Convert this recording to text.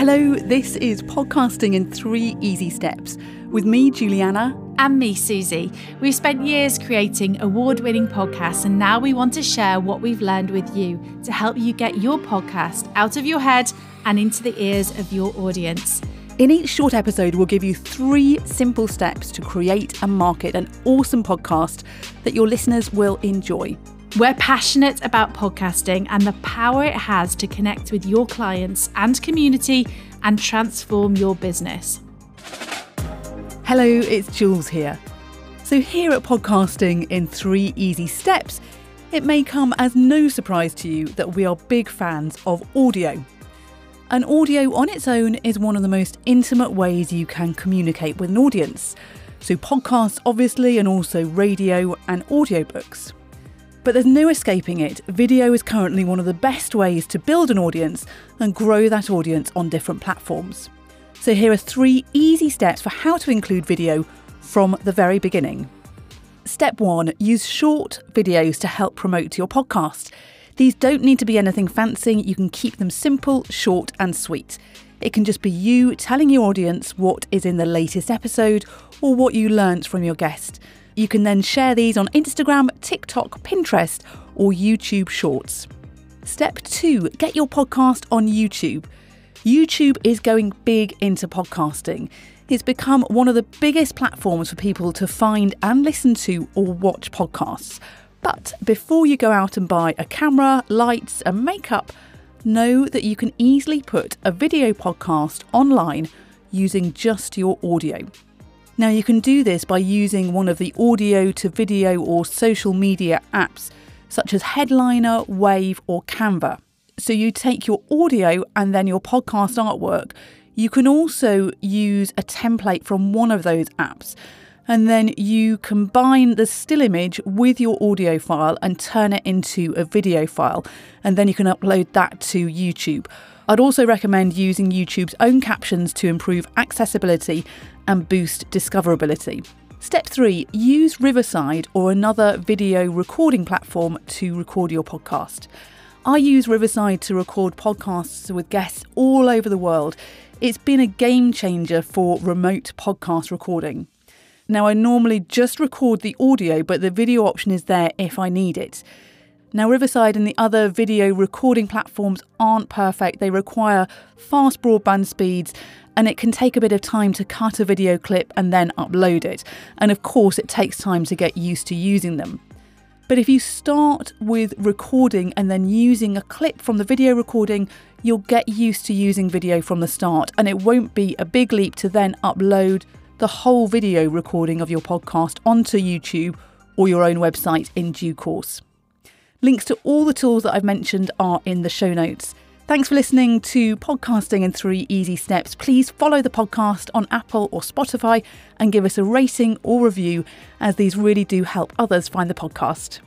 Hello, this is Podcasting in Three Easy Steps with me, Juliana. And me, Susie. We've spent years creating award winning podcasts, and now we want to share what we've learned with you to help you get your podcast out of your head and into the ears of your audience. In each short episode, we'll give you three simple steps to create and market an awesome podcast that your listeners will enjoy. We're passionate about podcasting and the power it has to connect with your clients and community and transform your business. Hello, it's Jules here. So, here at Podcasting in Three Easy Steps, it may come as no surprise to you that we are big fans of audio. And audio on its own is one of the most intimate ways you can communicate with an audience. So, podcasts, obviously, and also radio and audiobooks. But there's no escaping it. Video is currently one of the best ways to build an audience and grow that audience on different platforms. So, here are three easy steps for how to include video from the very beginning. Step one use short videos to help promote your podcast. These don't need to be anything fancy, you can keep them simple, short, and sweet. It can just be you telling your audience what is in the latest episode or what you learnt from your guest. You can then share these on Instagram, TikTok, Pinterest, or YouTube Shorts. Step two get your podcast on YouTube. YouTube is going big into podcasting. It's become one of the biggest platforms for people to find and listen to or watch podcasts. But before you go out and buy a camera, lights, and makeup, know that you can easily put a video podcast online using just your audio. Now, you can do this by using one of the audio to video or social media apps such as Headliner, Wavve, or Canva. So, you take your audio and then your podcast artwork. You can also use a template from one of those apps and then you combine the still image with your audio file and turn it into a video file, and then you can upload that to YouTube. I'd also recommend using YouTube's own captions to improve accessibility and boost discoverability. Step three use Riverside or another video recording platform to record your podcast. I use Riverside to record podcasts with guests all over the world. It's been a game changer for remote podcast recording. Now, I normally just record the audio, but the video option is there if I need it. Now, Riverside and the other video recording platforms aren't perfect. They require fast broadband speeds, and it can take a bit of time to cut a video clip and then upload it. And of course, it takes time to get used to using them. But if you start with recording and then using a clip from the video recording, you'll get used to using video from the start, and it won't be a big leap to then upload the whole video recording of your podcast onto YouTube or your own website in due course. Links to all the tools that I've mentioned are in the show notes. Thanks for listening to Podcasting in Three Easy Steps. Please follow the podcast on Apple or Spotify and give us a rating or review, as these really do help others find the podcast.